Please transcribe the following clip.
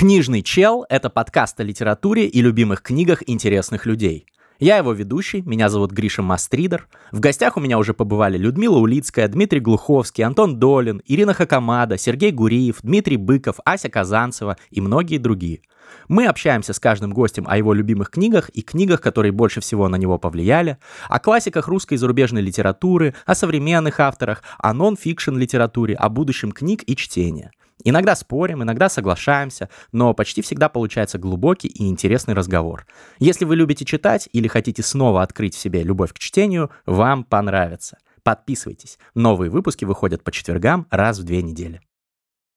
Книжный чел — это подкаст о литературе и любимых книгах интересных людей. Я его ведущий, меня зовут Гриша Мастридер. В гостях у меня уже побывали Людмила Улицкая, Дмитрий Глуховский, Антон Долин, Ирина Хакамада, Сергей Гуриев, Дмитрий Быков, Ася Казанцева и многие другие. Мы общаемся с каждым гостем о его любимых книгах и книгах, которые больше всего на него повлияли, о классиках русской и зарубежной литературы, о современных авторах, о нон-фикшн литературе, о будущем книг и чтения. Иногда спорим, иногда соглашаемся, но почти всегда получается глубокий и интересный разговор. Если вы любите читать или хотите снова открыть в себе любовь к чтению, вам понравится. Подписывайтесь. Новые выпуски выходят по четвергам раз в две недели.